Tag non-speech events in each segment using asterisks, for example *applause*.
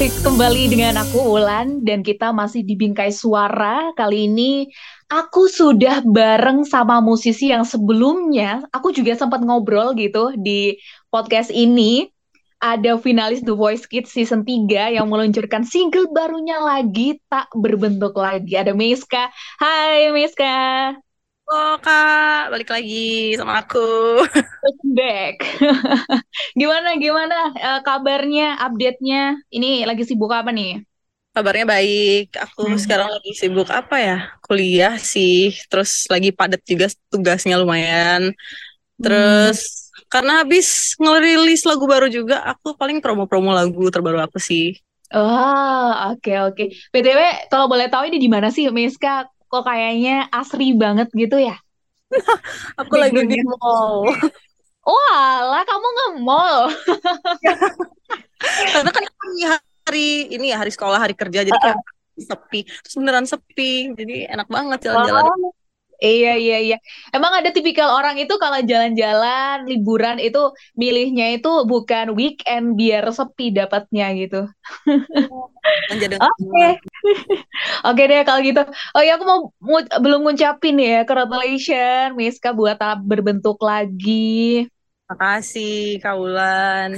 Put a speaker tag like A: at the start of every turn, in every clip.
A: masih kembali dengan aku Wulan dan kita masih di Bingkai Suara. Kali ini aku sudah bareng sama musisi yang sebelumnya aku juga sempat ngobrol gitu di podcast ini. Ada finalis The Voice Kids season 3 yang meluncurkan single barunya lagi tak berbentuk lagi. Ada Miska. Hai Miska.
B: Oh kak, balik lagi sama aku. *laughs*
A: back. *laughs* gimana gimana uh, kabarnya, update-nya? Ini lagi sibuk apa nih?
B: Kabarnya baik. Aku hmm. sekarang lagi sibuk apa ya? Kuliah sih. Terus lagi padat juga tugasnya lumayan. Terus hmm. karena habis ngerilis lagu baru juga, aku paling promo-promo lagu terbaru aku sih.
A: Oh, oke okay, oke. Okay. BTW, kalau boleh tahu ini di mana sih, Miska? Kok kayaknya asri banget gitu ya? *laughs*
B: Aku di lagi di mall.
A: Oh alah, kamu nge-mall. *laughs*
B: Karena kan hari ini ya hari sekolah, hari kerja, jadi kayak sepi. Terus beneran sepi, jadi enak banget jalan-jalan. Oh,
A: Iya iya iya. Emang ada tipikal orang itu kalau jalan-jalan liburan itu milihnya itu bukan weekend biar sepi dapatnya gitu. *laughs* Oke. Okay. *laughs* Oke deh kalau gitu. Oh ya aku mau, mau belum ngucapin ya congratulations Miska buat berbentuk lagi.
B: Makasih Kaulan.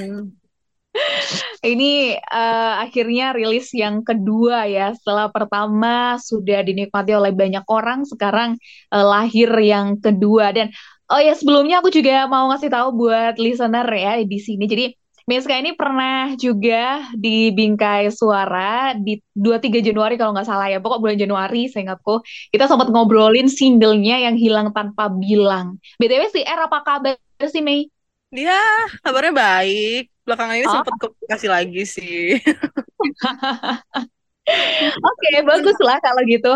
A: Ini uh, akhirnya rilis yang kedua ya. Setelah pertama sudah dinikmati oleh banyak orang, sekarang uh, lahir yang kedua. Dan oh ya sebelumnya aku juga mau ngasih tahu buat listener ya di sini. Jadi Miska ini pernah juga di Bingkai Suara di 23 Januari kalau nggak salah ya. Pokok bulan Januari saya ingatku. Kita sempat ngobrolin singlenya yang hilang tanpa bilang. BTW sih, Er apa kabar sih Mei?
B: Dia kabarnya baik belakangan ini oh. sempat komunikasi lagi sih. *laughs*
A: Oke, okay, bagus lah kalau gitu.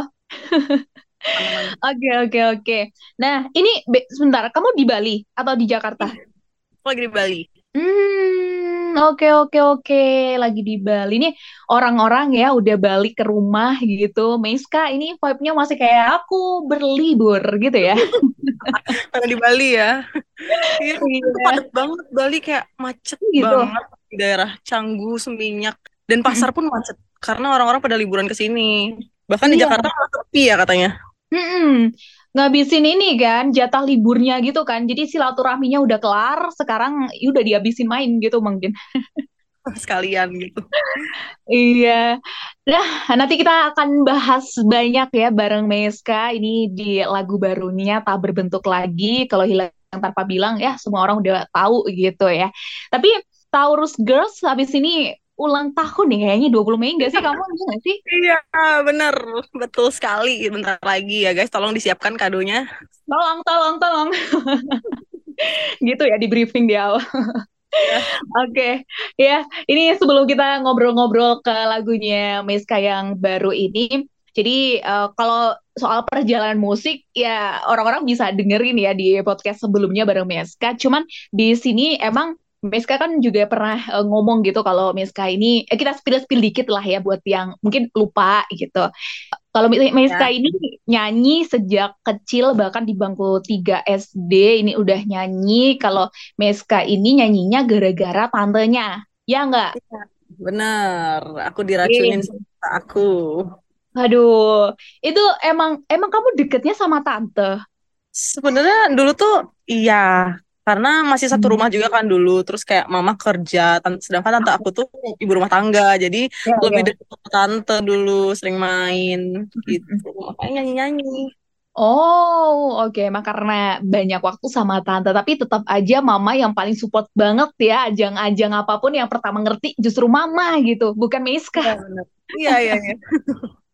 A: Oke, oke, oke. Nah, ini sebentar, kamu di Bali atau di Jakarta?
B: Aku lagi di Bali.
A: Hmm, oke oke oke, lagi di Bali nih orang-orang ya udah balik ke rumah gitu. Meiska ini vibe-nya masih kayak aku berlibur gitu ya. *laughs*
B: Karena di Bali ya. *laughs* Iya, iya. padat banget Bali kayak macet gitu. banget di daerah Canggu, Seminyak dan pasar pun macet karena orang-orang pada liburan ke sini. Bahkan iya. di Jakarta sepi ya katanya.
A: Hmm, ngabisin ini kan jatah liburnya gitu kan. Jadi silaturahminya udah kelar sekarang ya udah dihabisin main gitu mungkin *laughs*
B: sekalian gitu.
A: Iya. Nah nanti kita akan bahas banyak ya bareng Meska. Ini di lagu barunya tak berbentuk lagi. Kalau hilang tanpa bilang ya semua orang udah tahu gitu ya. Tapi Taurus Girls habis ini ulang tahun nih kayaknya 20 Mei gak sih kamu enggak sih?
B: Iya bener betul sekali bentar lagi ya guys tolong disiapkan kadonya.
A: Tolong tolong tolong. *laughs* gitu ya di briefing di awal. Ya. Oke, okay. ya ini sebelum kita ngobrol-ngobrol ke lagunya Miska yang baru ini, jadi uh, kalau soal perjalanan musik ya orang-orang bisa dengerin ya di podcast sebelumnya bareng Miska. Cuman di sini emang Miska kan juga pernah uh, ngomong gitu kalau Miska ini eh, kita spill-spill dikit lah ya buat yang mungkin lupa gitu. Kalau Miska ya. ini nyanyi sejak kecil bahkan di bangku 3 SD ini udah nyanyi. Kalau Miska ini nyanyinya gara-gara tantenya. Ya enggak? Ya,
B: bener, aku diracunin e. sama aku.
A: Aduh, itu emang emang kamu deketnya sama tante?
B: Sebenarnya dulu tuh iya, karena masih satu hmm. rumah juga kan dulu terus kayak mama kerja sedangkan tante aku tuh ibu rumah tangga jadi ya, lebih ya. dekat tante dulu sering main gitu makanya nyanyi nyanyi
A: Oh, oke. Okay. Karena banyak waktu sama tante, tapi tetap aja mama yang paling support banget ya, ajang-ajang apa pun yang pertama ngerti justru mama gitu, bukan Miska.
B: Iya, iya, iya. *laughs*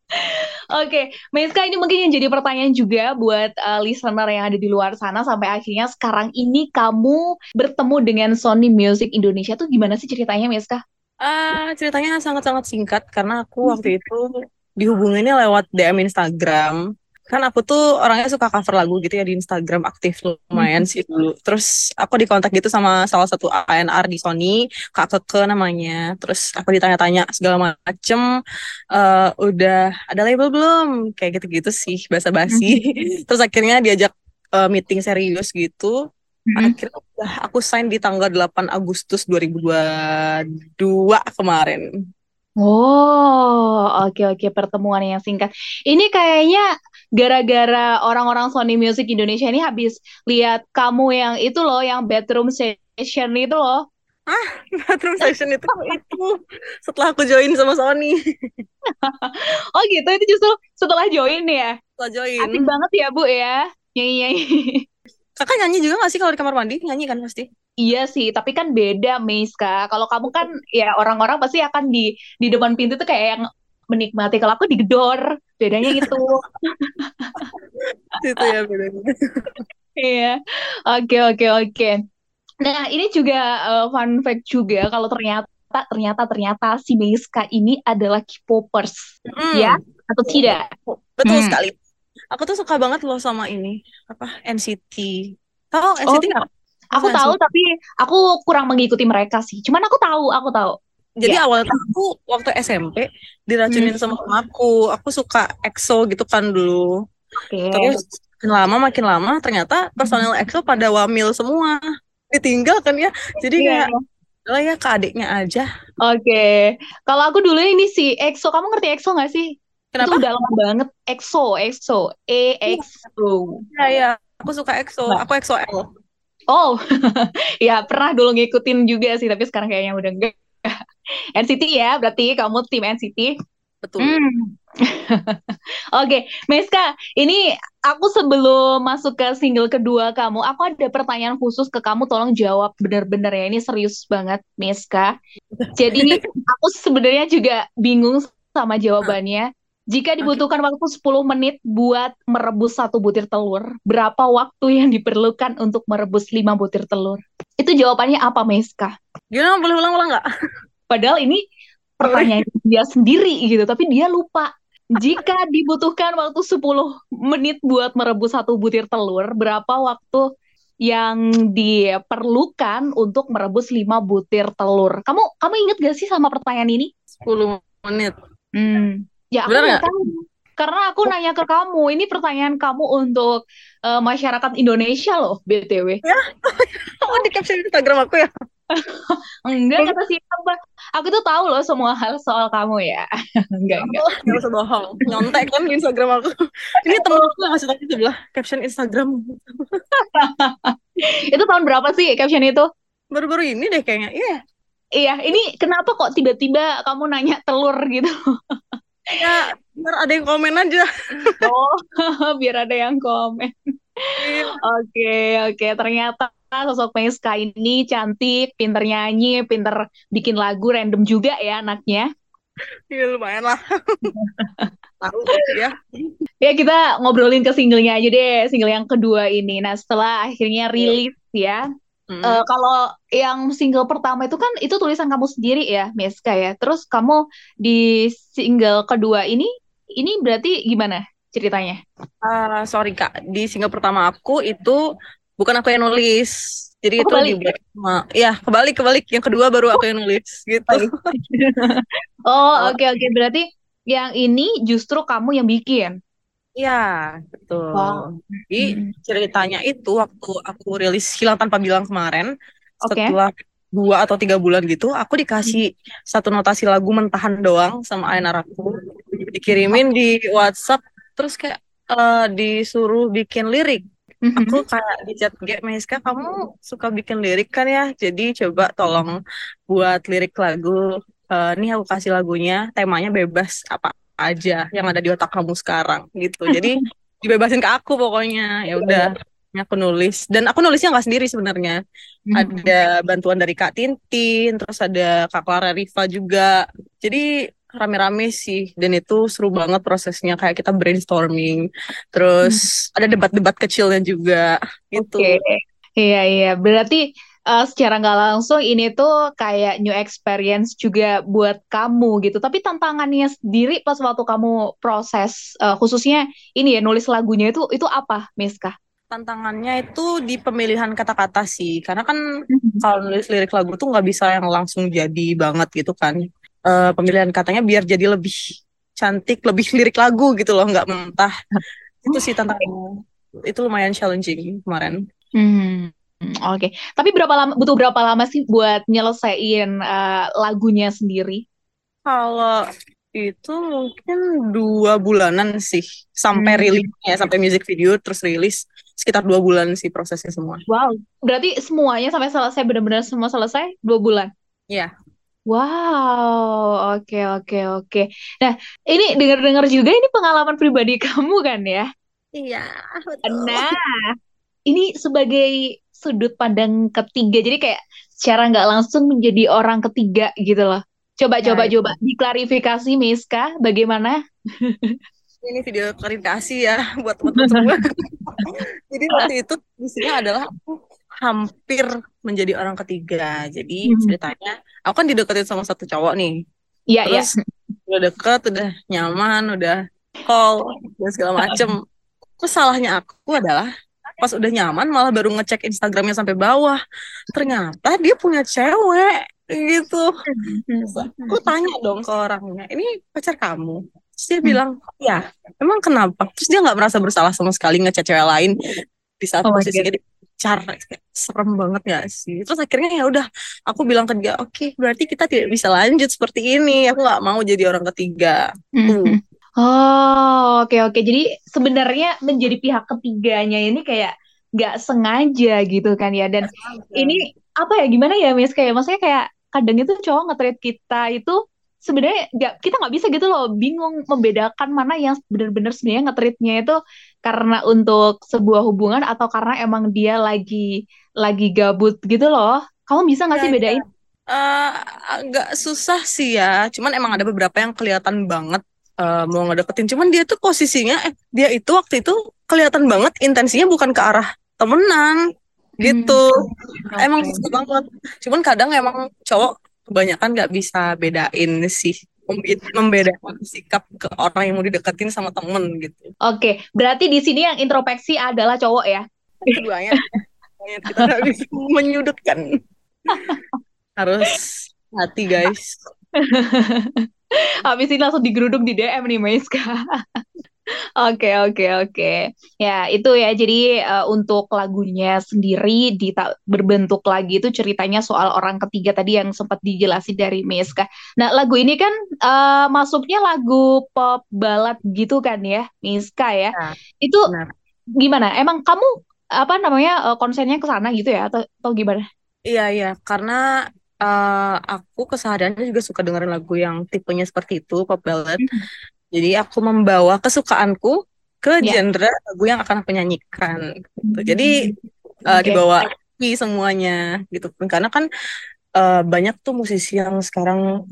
A: Oke, okay. Meska ini mungkin yang jadi pertanyaan juga buat uh, listener yang ada di luar sana sampai akhirnya sekarang ini kamu bertemu dengan Sony Music Indonesia tuh gimana sih ceritanya Meska?
B: Uh, ceritanya sangat-sangat singkat karena aku waktu itu dihubunginnya lewat DM Instagram kan aku tuh orangnya suka cover lagu gitu ya di Instagram aktif lumayan sih dulu. Terus aku dikontak gitu sama salah satu ANR di Sony, Kak Keke namanya. Terus aku ditanya-tanya segala macem, uh, udah ada label belum? Kayak gitu-gitu sih, basa-basi. Hmm. *laughs* Terus akhirnya diajak uh, meeting serius gitu. Hmm. Akhirnya udah aku sign di tanggal 8 Agustus 2022 kemarin.
A: Oh, oke oke pertemuan yang singkat. Ini kayaknya gara-gara orang-orang Sony Music Indonesia ini habis lihat kamu yang itu loh, yang bedroom session itu loh.
B: Ah, *laughs* bedroom session itu itu setelah aku join sama Sony. *laughs*
A: oh gitu, itu justru setelah join ya?
B: Setelah join.
A: Asik banget ya Bu ya, nyanyi-nyanyi.
B: Kakak nyanyi juga gak sih kalau di kamar mandi? Nyanyi kan pasti?
A: Iya sih, tapi kan beda, Meiska. Kalau kamu kan ya orang-orang pasti akan di di depan pintu tuh kayak yang menikmati. Kalau aku digedor, bedanya gitu. *laughs*
B: itu ya bedanya.
A: Iya, oke oke oke. Nah ini juga uh, fun fact juga kalau ternyata ternyata ternyata si Meiska ini adalah K-popers, hmm. ya atau tidak?
B: Betul hmm. sekali. Aku tuh suka banget loh sama ini apa NCT. Tahu NCT nggak? Oh.
A: Aku Masa tahu tapi aku kurang mengikuti mereka sih. Cuman aku tahu, aku tahu.
B: Jadi yeah. awalnya aku waktu SMP diracunin hmm. sama aku. Aku suka EXO gitu kan dulu. Okay. Terus makin lama makin lama ternyata personel EXO pada wamil semua. Ditinggal kan ya. Jadi yeah. kayak lah ya ke adiknya aja.
A: Oke. Okay. Kalau aku dulu ini sih EXO, kamu ngerti EXO gak sih? Kenapa? Itu udah lama banget. EXO, EXO, E X O.
B: Iya, ya. Aku suka EXO. Nah. Aku EXO L.
A: Oh, *laughs* ya pernah dulu ngikutin juga sih, tapi sekarang kayaknya udah enggak. *laughs* NCT ya, berarti kamu tim NCT.
B: Betul. Hmm. *laughs*
A: Oke, okay. Meska, ini aku sebelum masuk ke single kedua kamu, aku ada pertanyaan khusus ke kamu, tolong jawab benar-benar ya. Ini serius banget, Meska. Jadi aku sebenarnya juga bingung sama jawabannya. Jika dibutuhkan okay. waktu 10 menit buat merebus satu butir telur, berapa waktu yang diperlukan untuk merebus 5 butir telur? Itu jawabannya apa, Meska?
B: Gimana, boleh ulang-ulang nggak? *laughs*
A: Padahal ini pertanyaan dia sendiri gitu, tapi dia lupa. Jika dibutuhkan waktu 10 menit buat merebus satu butir telur, berapa waktu yang diperlukan untuk merebus 5 butir telur? Kamu kamu inget gak sih sama pertanyaan ini?
B: 10 menit.
A: Hmm. Ya aku nggak tahu. Karena aku nanya ke kamu, ini pertanyaan kamu untuk uh, masyarakat Indonesia loh, BTW.
B: Ya, oh, di caption Instagram aku ya? *laughs*
A: enggak kata siapa aku tuh tahu loh semua hal soal kamu ya. Enggak *laughs* enggak. oh,
B: nggak usah bohong. Nyontek kan di Instagram aku. Ini temen aku ngasih tahu sebelah caption Instagram. *laughs*
A: Itu tahun berapa sih caption itu?
B: Baru-baru ini deh kayaknya iya.
A: Iya ini kenapa kok tiba-tiba kamu nanya telur gitu
B: ya biar ada yang komen aja. *laughs*
A: Oh *laughs* biar ada yang komen. Iya. oke oke. Ternyata sosok Meska ini cantik pinter nyanyi pinter bikin lagu random juga ya anaknya.
B: Iya lumayan lah. *laughs* Tahu ya.
A: Ya kita ngobrolin ke singlenya aja deh single yang kedua ini. Nah setelah akhirnya iya. rilis ya Hmm. Uh, kalau yang single pertama itu kan itu tulisan kamu sendiri ya, Meska ya. Terus kamu di single kedua ini, ini berarti gimana ceritanya?
B: Uh, sorry kak, di single pertama aku itu bukan aku yang nulis. Jadi oh, itu dibuat sama, ya kebalik kebalik. Yang kedua baru aku yang nulis gitu. *laughs*
A: oh oke okay, oke okay. berarti yang ini justru kamu yang bikin.
B: Iya, betul. Wow. Jadi ceritanya itu waktu aku rilis Hilang Tanpa Bilang kemarin, okay. setelah dua atau tiga bulan gitu, aku dikasih satu notasi lagu mentahan doang sama Ainar aku, dikirimin di WhatsApp, terus kayak uh, disuruh bikin lirik. Mm-hmm. Aku kayak di chat G, Meska, kamu suka bikin lirik kan ya? Jadi coba tolong buat lirik lagu. Uh, nih aku kasih lagunya, temanya bebas apa aja yang ada di otak kamu sekarang gitu. Jadi *laughs* dibebasin ke aku pokoknya. Ya udah aku nulis. Dan aku nulisnya nggak sendiri sebenarnya. Hmm. ada bantuan dari kak Tintin terus ada kak Clara Riva juga. Jadi rame-rame sih. Dan itu seru banget prosesnya. Kayak kita brainstorming. Terus hmm. ada debat-debat kecilnya juga gitu. Okay.
A: iya iya. Berarti uh, secara nggak langsung ini tuh kayak new experience juga buat kamu gitu. Tapi tantangannya sendiri pas waktu kamu proses uh, khususnya ini ya nulis lagunya itu itu apa, Miska?
B: Tantangannya itu di pemilihan kata-kata sih, karena kan mm-hmm. kalau nulis lirik lagu tuh nggak bisa yang langsung jadi banget gitu kan. Uh, pemilihan katanya biar jadi lebih cantik, lebih lirik lagu gitu loh, nggak mentah. itu sih tantangannya. Itu lumayan challenging kemarin.
A: Hmm. Hmm, oke, okay. tapi berapa lama butuh berapa lama sih buat nyelesain uh, lagunya sendiri?
B: Kalau itu mungkin dua bulanan sih sampai
A: Hmm.
B: rilisnya sampai music video terus rilis sekitar dua bulan sih prosesnya semua.
A: Wow, berarti semuanya sampai selesai benar-benar semua selesai dua bulan.
B: Iya.
A: Wow, oke oke oke. Nah, ini dengar-dengar juga ini pengalaman pribadi *laughs* kamu kan ya?
B: Iya, betul.
A: Nah, ini sebagai sudut pandang ketiga, jadi kayak secara nggak langsung menjadi orang ketiga gitu loh. Coba
B: Ya,
A: coba
B: itu.
A: coba diklarifikasi Miska, bagaimana?
B: Ini video klarifikasi ya *laughs* buat teman-teman semua. *laughs* Jadi waktu itu isinya adalah aku hampir menjadi orang ketiga. Jadi
A: Hmm.
B: ceritanya aku kan dideketin sama satu cowok nih.
A: Iya iya.
B: Udah deket, udah nyaman, udah call dan segala macem. Terus salahnya aku adalah pas udah nyaman malah baru ngecek Instagramnya sampai bawah. Ternyata dia punya cewek gitu. *laughs* Aku tanya dong ke orangnya, ini pacar kamu? Terus dia bilang, ya. Emang kenapa? Terus dia nggak merasa bersalah sama sekali ngechat cewek lain di saat
A: Oh
B: posisinya pacar. Serem banget gak sih? Terus akhirnya ya udah, aku bilang ke dia, oke, berarti kita tidak bisa lanjut seperti ini. Aku nggak mau jadi orang ketiga. Tuh.
A: Hmm. Oh, oke oke. Jadi sebenarnya menjadi pihak ketiganya ini kayak nggak sengaja gitu kan ya. Dan ini apa ya gimana ya Miss kayak maksudnya kayak kadang itu cowok nge-treat kita itu sebenarnya nggak kita nggak bisa gitu loh bingung membedakan mana yang benar-benar sebenarnya nge-treatnya itu karena untuk sebuah hubungan atau karena emang dia lagi lagi gabut gitu loh. Kamu bisa nggak
B: Ya,
A: sih
B: ya.
A: bedain?
B: Eh, agak susah sih ya. Cuman emang ada beberapa yang kelihatan banget eh, mau ngedeketin. Cuman dia tuh posisinya, eh, dia itu waktu itu kelihatan banget intensinya bukan ke arah temenan gitu. Emang
A: Oke.
B: susah banget. Cuman kadang emang cowok kebanyakan nggak bisa bedain sih. Mem- Membedakan sikap ke orang yang mau dideketin sama temen gitu.
A: Oke, berarti di sini yang introspeksi adalah cowok ya.
B: Keduanya, kita bisa menyudutkan. *laughs* Harus hati guys. *laughs*
A: Habis ini langsung digeruduk di DM nih, Maiska. *laughs* Oke, oke, oke. Ya, itu ya. Jadi eh, untuk lagunya sendiri di tak berbentuk lagi itu ceritanya soal orang ketiga tadi yang sempat dijelasin dari Maiska. Nah, lagu ini kan eh, masuknya lagu pop balad gitu kan ya, Maiska ya.
B: Ya,
A: Itu
B: benar.
A: gimana? Emang kamu apa namanya eh, konsennya ke sana gitu ya atau atau gimana?
B: Iya, iya, karena eh, aku kesehariannya juga suka dengerin lagu yang tipenya seperti itu, pop ballad. Jadi aku membawa kesukaanku ke
A: Ya.
B: genre lagu yang akan aku nyanyikan. gitu. Jadi eh,
A: Oke.
B: dibawa semuanya gitu. Karena kan eh, banyak tuh musisi yang sekarang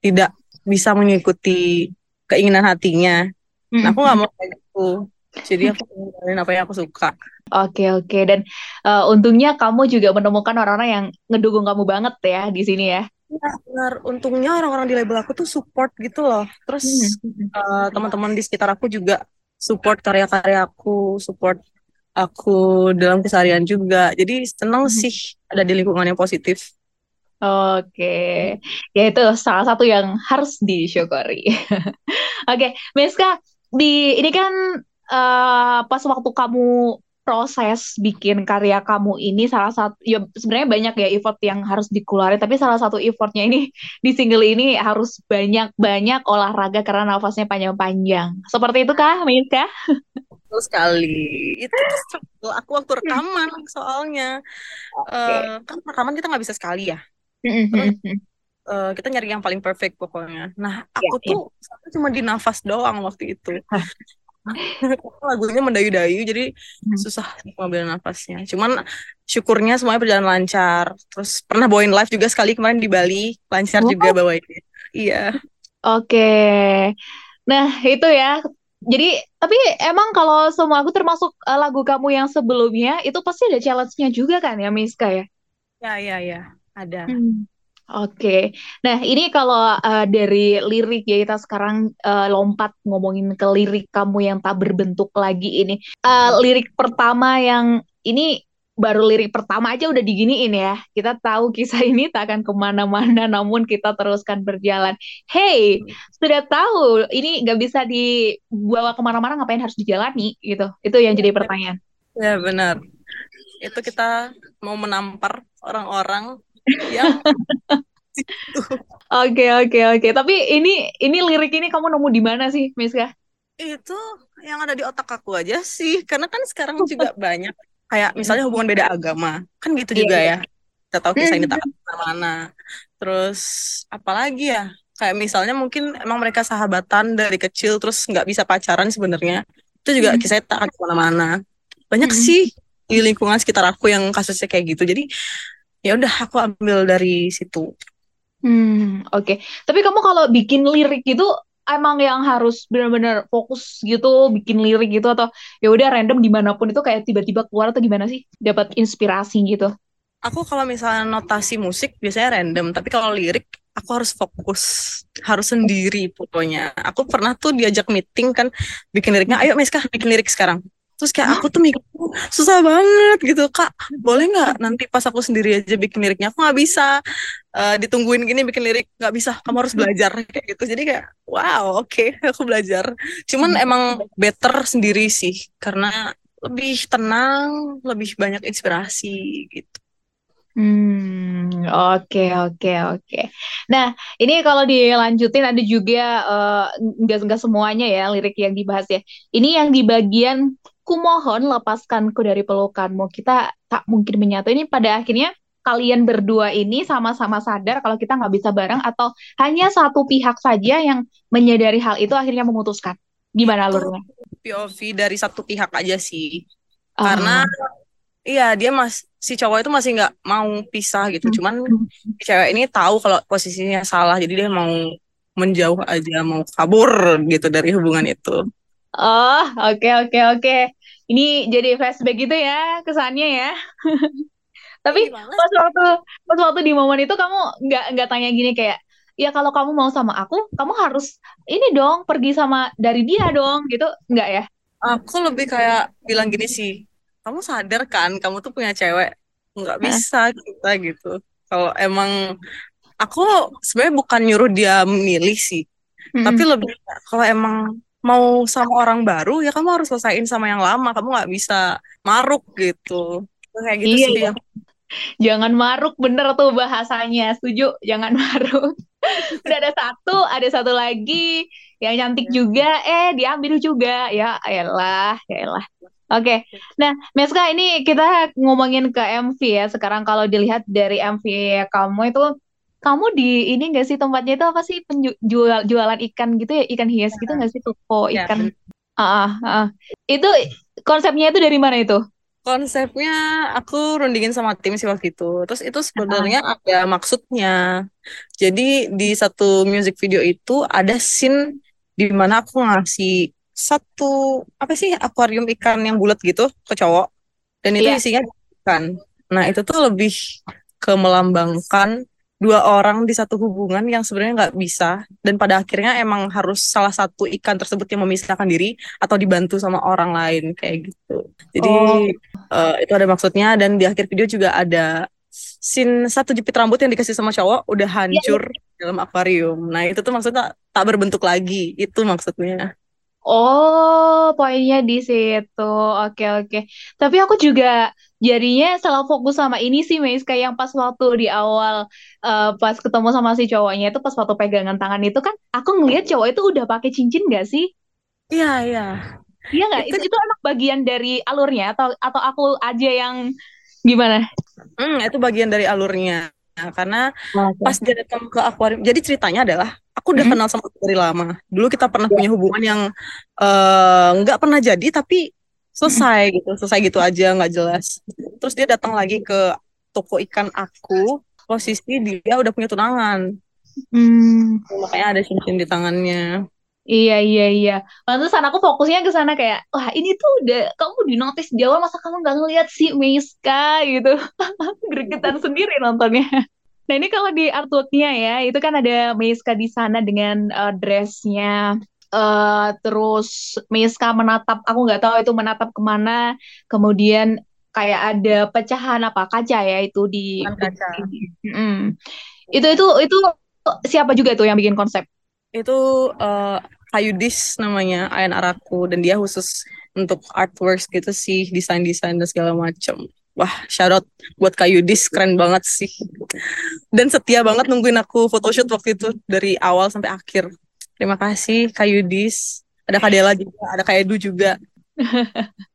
B: tidak bisa mengikuti keinginan hatinya. Nah, aku nggak mau kayak gitu. Jadi aku pengen dengerin apa yang aku suka.
A: Oke oke dan eh, untungnya kamu juga menemukan orang-orang yang ngedukung kamu banget ya di sini ya.
B: Iya, benar. Untungnya orang-orang di label aku tuh support gitu loh. Terus eh, teman-teman di sekitar aku juga support karya-karya aku, support aku dalam keseharian juga. Jadi senang
A: Mhm.
B: sih ada di lingkungan yang positif.
A: Oke, ya itu salah satu yang harus disyukuri. *laughs* Oke, Miska, di ini kan eh, pas waktu kamu proses bikin karya kamu ini salah satu ya sebenarnya banyak ya effort yang harus dikeluarin tapi salah satu effortnya ini *laughs* di single ini harus banyak-banyak olahraga karena nafasnya panjang-panjang. Seperti itu kah, Miska? *laughs*
B: Betul sekali. Itu tuh aku waktu rekaman soalnya. Eh, kan rekaman kita nggak bisa sekali ya. Terus eh, kita nyari yang paling perfect pokoknya. Nah, aku
A: Iya, iya.
B: tuh satu cuma di nafas doang waktu itu. *laughs* Lagunya mendayu-dayu, jadi
A: Hmm.
B: susah ngambil nafasnya. Cuman syukurnya semuanya berjalan lancar. Terus pernah bawain live juga sekali kemarin di Bali, lancar
A: Oh.
B: juga bawainnya. Iya.
A: Oke. Nah, itu ya. Jadi, tapi emang kalau semua aku termasuk eh, lagu kamu yang sebelumnya, itu pasti ada challenge-nya juga kan ya, Miska ya?
B: Ya, ya, ya. Ada.
A: Hmm. Oke. Nah, ini kalau eh, dari lirik ya kita sekarang eh, lompat ngomongin ke lirik kamu yang tak berbentuk lagi ini. Eh, lirik pertama yang ini baru lirik pertama aja udah diginiin ya. Kita tahu kisah ini tak akan ke mana-mana, namun kita teruskan berjalan. Hey, sudah tahu ini nggak bisa dibawa ke mana-mana, ngapain harus dijalani gitu? Itu yang jadi pertanyaan.
B: Ya, benar. Itu kita mau menampar orang-orang yang *laughs*
A: Oke oke oke. Tapi ini ini lirik ini kamu nemu di mana sih, Miska?
B: Itu yang ada di otak aku aja sih, karena kan sekarang juga banyak kayak misalnya hubungan beda agama, kan gitu
A: Iya,
B: juga
A: iya.
B: ya. Kita tahu kisah ini tak mana. Terus apalagi ya? Kayak misalnya mungkin emang mereka sahabatan dari kecil terus nggak bisa pacaran sebenarnya. Itu juga
A: Hmm.
B: kisahnya tak ke mana-mana. Banyak
A: Hmm.
B: sih di lingkungan sekitar aku yang kasusnya kayak gitu. Jadi ya udah aku ambil dari situ.
A: Hmm, oke. Tapi kamu kalau bikin lirik itu emang yang harus benar-benar fokus gitu, bikin lirik gitu atau ya udah random di mana pun itu kayak tiba-tiba keluar atau gimana sih? Dapat inspirasi gitu.
B: Aku kalau misalnya notasi musik biasanya random, tapi kalau lirik aku harus fokus, harus sendiri pokoknya. Aku pernah tuh diajak meeting kan bikin liriknya, ayo Meska bikin lirik sekarang. Terus kayak aku tuh mikir susah banget gitu kak, boleh nggak nanti pas aku sendiri aja bikin liriknya? Aku nggak bisa eh, ditungguin gini bikin lirik, nggak bisa. Kamu harus belajar *laughs* kayak gitu. Jadi kayak wow oke *laughs* aku belajar. Cuman emang better sendiri sih karena lebih tenang, lebih banyak inspirasi gitu.
A: Hmm, oke oke oke. Nah, ini kalau dilanjutin ada juga eh, nggak nggak semuanya ya lirik yang dibahas ya. Ini yang di bagian kumohon lepaskanku dari pelukanmu. Kita tak mungkin menyatu. Ini pada akhirnya kalian berdua ini sama-sama sadar kalau kita nggak bisa bareng atau hanya satu pihak saja yang menyadari hal itu akhirnya memutuskan. Gimana alurnya?
B: POV dari satu pihak aja sih.
A: Ah,
B: Karena iya dia mas si cowok itu masih nggak mau pisah gitu.
A: hmm,
B: Cuman si cewek ini tahu kalau posisinya salah, jadi dia mau menjauh aja, mau kabur gitu dari hubungan itu.
A: Oh, oke oke oke. Ini jadi flashback gitu ya kesannya ya. *laughs* Tapi pas waktu pas waktu di momen itu kamu nggak nggak tanya gini kayak ya kalau kamu mau sama aku, kamu harus ini dong pergi sama dari dia dong gitu, nggak ya?
B: Aku lebih kayak bilang gini sih, kamu sadar kan, kamu tuh punya cewek, nggak bisa kita gitu. Kalau emang aku sebenarnya bukan nyuruh dia milih sih, tapi
A: Mm-mm.
B: lebih kalau emang mau sama orang baru ya kamu harus selesaiin sama yang lama, kamu nggak bisa maruk gitu. Kayak gitu
A: Iya
B: sih
A: ya,
B: yang
A: jangan maruk bener tuh bahasanya. Setuju, jangan *laughs* maruk. Udah ada satu, ada satu lagi yang cantik juga, eh diambil juga. Ya elah, ya elah. Oke, nah Meska ini kita ngomongin ke MV ya. Sekarang kalau dilihat dari MV kamu itu, kamu di ini nggak sih tempatnya itu apa sih penjual jualan ikan gitu ya, ikan hias gitu nggak sih toko
B: ya
A: ikan? Ah, ah, ah. Itu konsepnya itu dari mana itu?
B: konsepnya aku rundingin sama tim sih waktu itu. Terus itu sebenarnya ada maksudnya. Jadi di satu music video itu ada scene di mana aku ngasih satu apa sih akuarium ikan yang bulat gitu ke cowok dan itu
A: iya.
B: isinya ikan. Nah, itu tuh lebih ke melambangkan dua orang di satu hubungan yang sebenarnya nggak bisa dan pada akhirnya emang harus salah satu ikan tersebut yang memisahkan diri atau dibantu sama orang lain kayak gitu. Jadi
A: Oh,
B: eh, itu ada maksudnya dan di akhir video juga ada scene satu jepit rambut yang dikasih sama cowok udah
A: iya,
B: hancur dalam akuarium. Nah, itu tuh maksudnya tak berbentuk lagi. Itu maksudnya.
A: Oh, poinnya di situ. Oke, oke. Tapi aku juga jadinya salah fokus sama ini sih, Meis. Kayak yang pas waktu di awal, eh, pas ketemu sama si cowoknya itu, pas waktu pegangan tangan itu kan, aku ngeliat cowok itu udah pakai cincin gak sih?
B: Iya, iya.
A: Iya nggak?
B: Itu
A: Itu itu emang bagian dari alurnya atau atau aku aja yang gimana?
B: hmm, itu bagian dari alurnya. Nah, karena
A: Oke.
B: pas dia datang ke akuarium, jadi ceritanya adalah aku udah
A: Mm-mm.
B: kenal sama dia dari lama. Dulu kita pernah
A: Ya.
B: punya hubungan yang eh, nggak pernah jadi, tapi. Selesai gitu, selesai gitu aja nggak jelas. Terus dia datang lagi ke toko ikan aku, posisi dia udah punya tunangan,
A: Hmm.
B: makanya ada cincin di tangannya.
A: Iya iya iya. Pantesan aku fokusnya ke sana kayak, wah ini tuh udah kamu di notice di awal masa kamu nggak ngeliat si Meiska gitu. *laughs* Gregetan sendiri nontonnya. Nah ini kalau di artworknya ya, itu kan ada Meiska di sana dengan eh, dressnya. Eh terus Meiska menatap, aku nggak tahu itu menatap ke mana. Kemudian kayak ada pecahan apa kaca ya itu di.
B: Kaca.
A: Mm. Itu itu itu siapa juga tuh yang bikin konsep?
B: Itu eh, Ayudis namanya, Ayan Araku, dan dia khusus untuk artworks gitu sih, desain-desain dan segala macam. wah shout out buat Kak Yudis keren banget sih dan setia banget nungguin aku photoshoot waktu itu dari awal sampai akhir terima kasih Kak Yudis ada Kak Dela juga ada Kak Edu juga *laughs*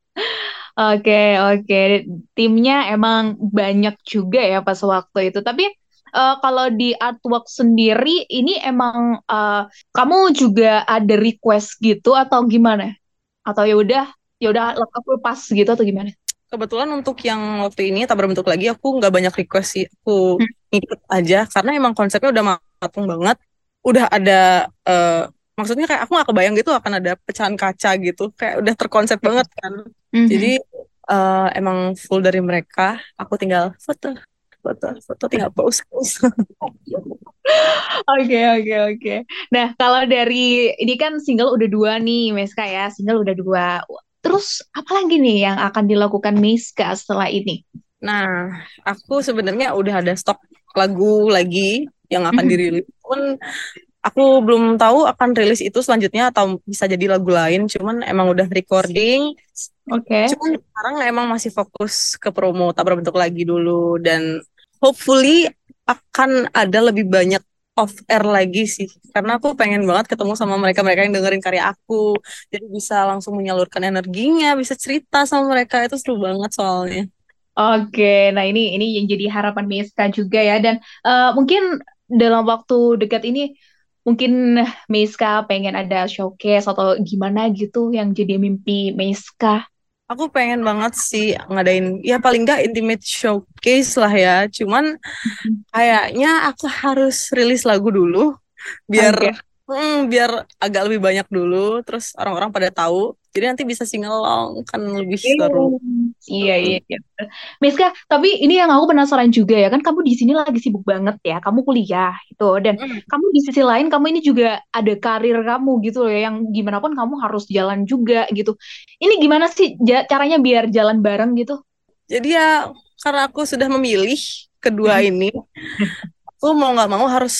A: Oke, oke. Timnya emang banyak juga ya pas waktu itu. Tapi uh, kalau di artwork sendiri, ini emang uh, kamu juga ada request gitu atau gimana? Atau ya udah, ya udah aku pas gitu atau gimana?
B: Kebetulan untuk yang waktu ini tak berbentuk lagi, aku nggak banyak request sih. Aku hmm. ikut aja karena emang konsepnya udah matang banget. Udah ada uh, maksudnya kayak aku gak kebayang gitu akan ada pecahan kaca gitu kayak udah terkonsep banget kan mm-hmm. jadi uh, emang full dari mereka aku tinggal foto foto foto tinggal post post *laughs*
A: Oke oke oke. Nah kalau dari ini kan single udah dua nih Meska ya single udah dua. Terus apa lagi nih yang akan dilakukan Meska setelah ini?
B: Nah aku sebenarnya udah ada stok lagu lagi yang akan dirilis. Pun aku belum tahu akan rilis itu selanjutnya atau bisa jadi lagu lain. Cuman emang udah recording.
A: Oke. Okay.
B: cuman sekarang emang masih fokus ke promo tak berbentuk lagi dulu. Dan hopefully akan ada lebih banyak off air lagi sih. Karena aku pengen banget ketemu sama mereka-mereka yang dengerin karya aku. Jadi bisa langsung menyalurkan energinya bisa cerita sama mereka. Itu seru banget soalnya.
A: Oke, nah ini ini yang jadi harapan Miska juga ya. Dan uh, mungkin dalam waktu dekat ini mungkin Meiska pengen ada showcase atau gimana gitu yang jadi mimpi Meiska?
B: Aku pengen banget sih ngadain ya paling nggak intimate showcase lah ya. Cuman mm-hmm. kayaknya aku harus rilis lagu dulu biar okay hmm, biar agak lebih banyak dulu terus orang-orang pada tahu. Jadi nanti bisa singelong kan lebih seru.
A: iya iya iya. Miska tapi ini yang aku penasaran juga ya. Kan kamu di sini lagi sibuk banget ya. Kamu kuliah itu dan hmm. kamu di sisi lain kamu ini juga ada karir kamu gitu loh ya yang gimana pun kamu harus jalan juga gitu. Ini gimana sih caranya biar jalan bareng gitu?
B: Jadi ya karena aku sudah memilih kedua hmm. ini aku mau nggak mau harus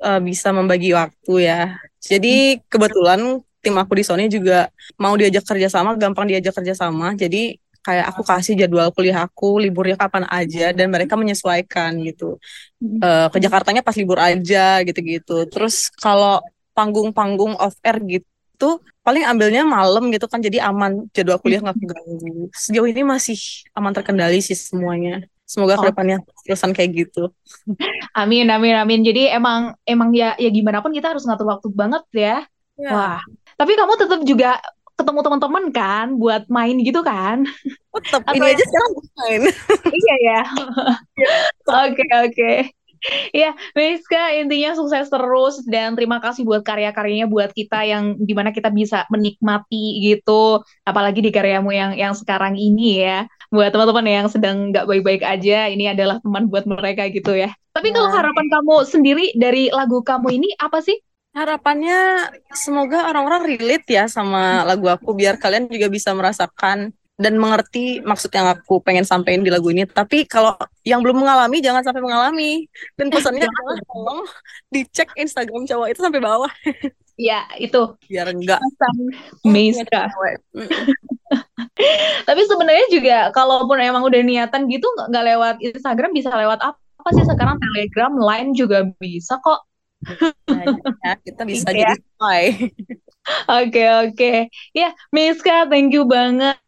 B: uh, bisa membagi waktu ya. Jadi kebetulan tim aku di Sony juga mau diajak kerja sama, gampang diajak kerja sama. Jadi kayak aku kasih jadwal kuliah aku liburnya kapan aja dan mereka menyesuaikan gitu. Uh, ke Jakartanya pas libur aja gitu-gitu. Terus kalau panggung-panggung off air gitu paling ambilnya malam gitu kan jadi aman jadwal kuliah nggak keganggu. Sejauh ini masih aman terkendali sih semuanya. Semoga oh. ke depannya terusan kayak gitu.
A: Amin, amin, amin. Jadi emang emang ya ya gimana pun kita harus ngatur waktu banget ya. ya. Wah. Tapi kamu tetap juga ketemu teman-teman kan buat main gitu kan?
B: Tetap. Ini aja sekarang main. *laughs*
A: iya ya. Oke, oke. Ya, Miska intinya sukses terus dan terima kasih buat karya-karyanya buat kita yang di mana kita bisa menikmati gitu, apalagi di karyamu yang yang sekarang ini ya. Buat teman-teman yang sedang nggak baik-baik aja, ini adalah teman buat mereka gitu ya. Tapi kalau nah. harapan kamu sendiri dari lagu kamu ini apa sih?
B: Harapannya semoga orang-orang relate ya sama lagu aku biar kalian juga bisa merasakan dan mengerti maksud yang aku pengen sampaikan di lagu ini. Tapi kalau yang belum mengalami jangan sampai mengalami. Dan pesannya *laughs* adalah tolong dicek Instagram cowok itu sampai bawah. *laughs*
A: Ya, itu.
B: Biar enggak.
A: Meiska. *laughs* Tapi sebenarnya juga kalaupun emang udah niatan gitu nggak lewat Instagram bisa lewat apa sih sekarang Telegram, Line juga bisa kok.
B: ya, kita bisa ya. jadi spy.
A: Oke oke. Ya, Miska, thank you banget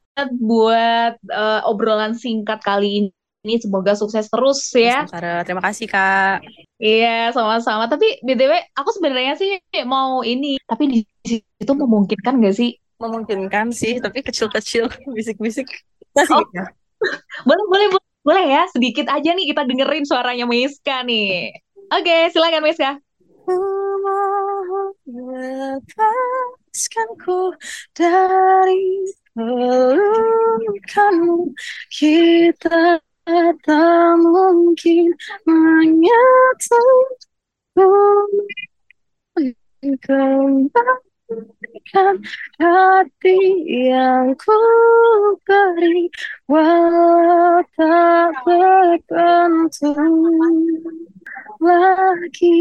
A: buat uh, obrolan singkat kali ini. Semoga sukses terus ya.
B: Terima kasih Kak.
A: Iya, sama-sama. Tapi BTW, aku sebenarnya sih mau ini. Tapi di situ memungkinkan gak sih?
B: Memungkinkan sih, tapi kecil-kecil, *laughs* bisik-bisik.
A: Oh. *laughs* boleh, boleh, boleh, boleh ya. Sedikit aja nih kita dengerin suaranya Miska nih. Oke, silakan Miska. Lepaskanku dari
B: pelukanmu kita tak mungkin menyatu kembalikan hati yang ku beri walau tak berbentuk lagi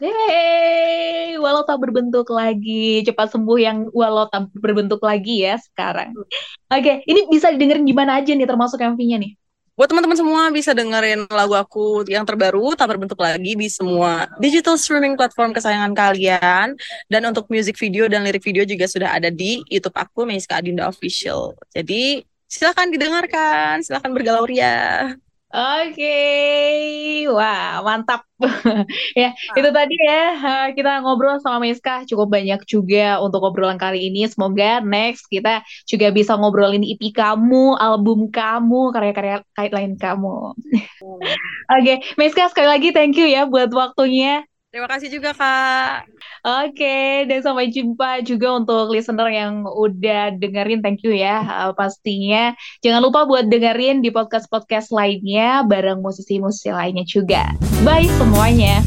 A: Hey, walau tak berbentuk lagi, cepat sembuh yang walau tak berbentuk lagi ya sekarang. Oke, okay, ini bisa didengerin di mana aja nih termasuk MV-nya nih?
B: Buat teman-teman semua bisa dengerin lagu aku yang terbaru tak berbentuk lagi di semua digital streaming platform kesayangan kalian. Dan untuk music video dan lirik video juga sudah ada di YouTube aku Meiska Adinda Official. Jadi silakan didengarkan, silakan bergalau ria.
A: Oke, okay. wah mantap. *laughs* ya, nah. itu tadi ya kita ngobrol sama Miska cukup banyak juga untuk obrolan kali ini. Semoga next kita juga bisa ngobrolin EP kamu, album kamu, karya-karya kait lain kamu. Oke, okay. Miska sekali lagi thank you ya buat waktunya.
B: Terima kasih juga Kak.
A: Oke, dan sampai jumpa juga untuk listener yang udah dengerin. Thank you ya uh, pastinya. Jangan lupa buat dengerin di podcast-podcast lainnya bareng musisi-musisi lainnya juga. Bye semuanya.